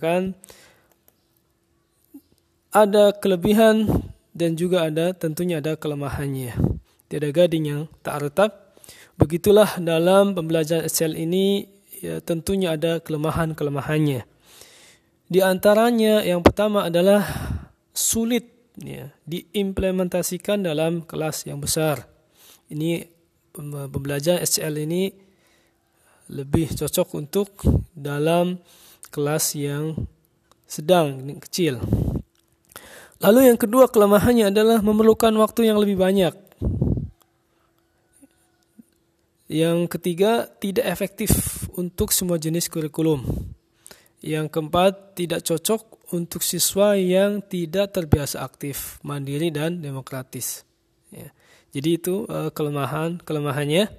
kan ada kelebihan dan juga ada tentunya ada kelemahannya. Tiada gading yang tak retak. Begitulah dalam pembelajaran Excel ini ya, tentunya ada kelemahan-kelemahannya. Di antaranya yang pertama adalah sulit ya, diimplementasikan dalam kelas yang besar. Ini pembelajaran SCL ini lebih cocok untuk dalam kelas yang sedang kecil. Lalu yang kedua kelemahannya adalah memerlukan waktu yang lebih banyak. Yang ketiga tidak efektif untuk semua jenis kurikulum. Yang keempat tidak cocok untuk siswa yang tidak terbiasa aktif, mandiri dan demokratis. Ya. Jadi itu uh, kelemahan kelemahannya.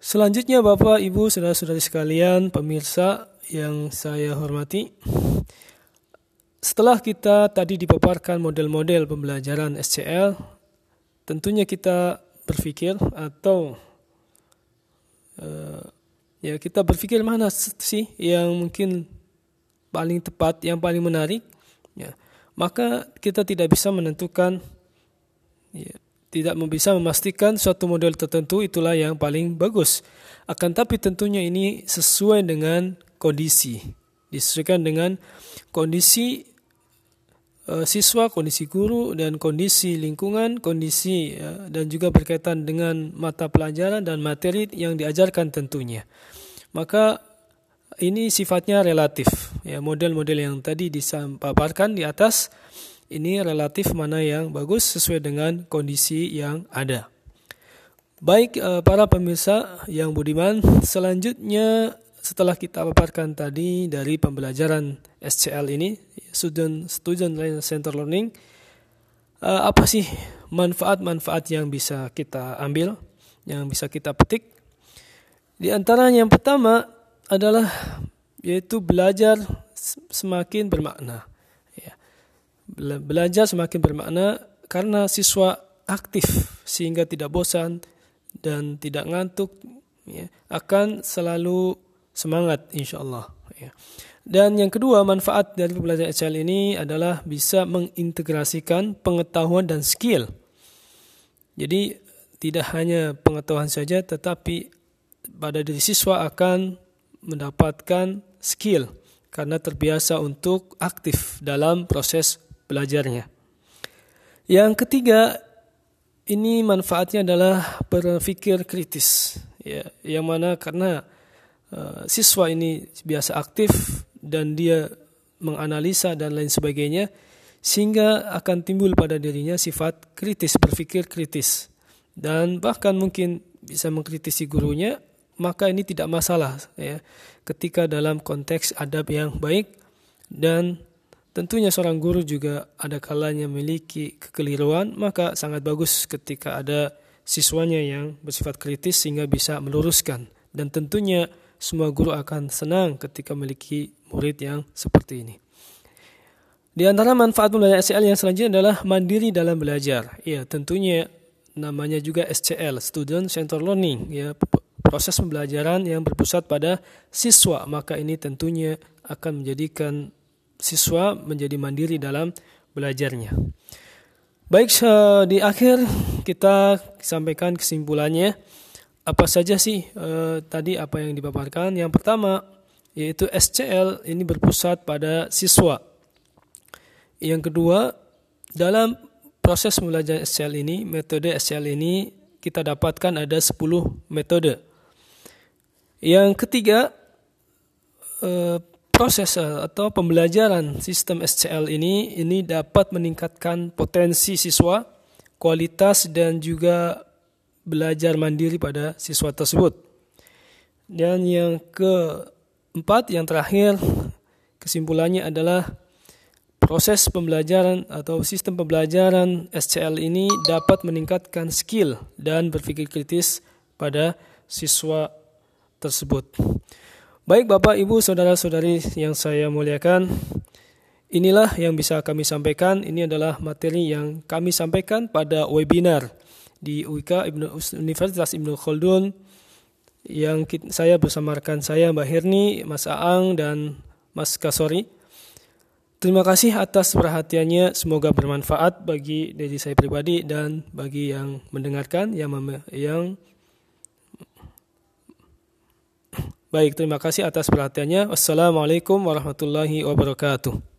Selanjutnya Bapak, Ibu, saudara-saudari sekalian, pemirsa yang saya hormati. Setelah kita tadi dipaparkan model-model pembelajaran SCL, tentunya kita berpikir atau uh, ya kita berpikir mana sih yang mungkin paling tepat, yang paling menarik, ya. Maka kita tidak bisa menentukan ya, tidak bisa memastikan suatu model tertentu itulah yang paling bagus. Akan tapi tentunya ini sesuai dengan kondisi, disesuaikan dengan kondisi uh, siswa, kondisi guru dan kondisi lingkungan, kondisi uh, dan juga berkaitan dengan mata pelajaran dan materi yang diajarkan tentunya. Maka ini sifatnya relatif. Ya, model-model yang tadi disampaikan di atas ini relatif mana yang bagus sesuai dengan kondisi yang ada. Baik eh, para pemirsa yang budiman, selanjutnya setelah kita paparkan tadi dari pembelajaran SCL ini, student student center learning, eh, apa sih manfaat-manfaat yang bisa kita ambil, yang bisa kita petik? Di antara yang pertama adalah yaitu belajar semakin bermakna belajar semakin bermakna karena siswa aktif sehingga tidak bosan dan tidak ngantuk ya, akan selalu semangat insyaallah ya. Dan yang kedua manfaat dari pembelajaran HL ini adalah bisa mengintegrasikan pengetahuan dan skill. Jadi tidak hanya pengetahuan saja tetapi pada diri siswa akan mendapatkan skill karena terbiasa untuk aktif dalam proses belajarnya. Yang ketiga, ini manfaatnya adalah berpikir kritis. Ya, yang mana karena uh, siswa ini biasa aktif dan dia menganalisa dan lain sebagainya, sehingga akan timbul pada dirinya sifat kritis, berpikir kritis. Dan bahkan mungkin bisa mengkritisi gurunya, maka ini tidak masalah ya. Ketika dalam konteks adab yang baik dan Tentunya seorang guru juga ada kalanya memiliki kekeliruan, maka sangat bagus ketika ada siswanya yang bersifat kritis sehingga bisa meluruskan. Dan tentunya semua guru akan senang ketika memiliki murid yang seperti ini. Di antara manfaat belajar SCL yang selanjutnya adalah mandiri dalam belajar. Ya, tentunya namanya juga SCL, Student Center Learning, ya proses pembelajaran yang berpusat pada siswa. Maka ini tentunya akan menjadikan siswa menjadi mandiri dalam belajarnya. Baik, di akhir kita sampaikan kesimpulannya. Apa saja sih eh, tadi apa yang dipaparkan? Yang pertama yaitu SCL ini berpusat pada siswa. Yang kedua, dalam proses belajar SCL ini, metode SCL ini kita dapatkan ada 10 metode. Yang ketiga, eh, proses eh, atau pembelajaran sistem SCL ini ini dapat meningkatkan potensi siswa, kualitas dan juga belajar mandiri pada siswa tersebut. Dan yang keempat, yang terakhir, kesimpulannya adalah proses pembelajaran atau sistem pembelajaran SCL ini dapat meningkatkan skill dan berpikir kritis pada siswa tersebut. Baik Bapak, Ibu, Saudara-saudari yang saya muliakan, inilah yang bisa kami sampaikan. Ini adalah materi yang kami sampaikan pada webinar di UIK Universitas Ibnu Khaldun yang saya bersama rekan saya Mbak Hirni, Mas Aang dan Mas Kasori. Terima kasih atas perhatiannya. Semoga bermanfaat bagi diri saya pribadi dan bagi yang mendengarkan yang yang Baik, terima kasih atas perhatiannya. Wassalamualaikum warahmatullahi wabarakatuh.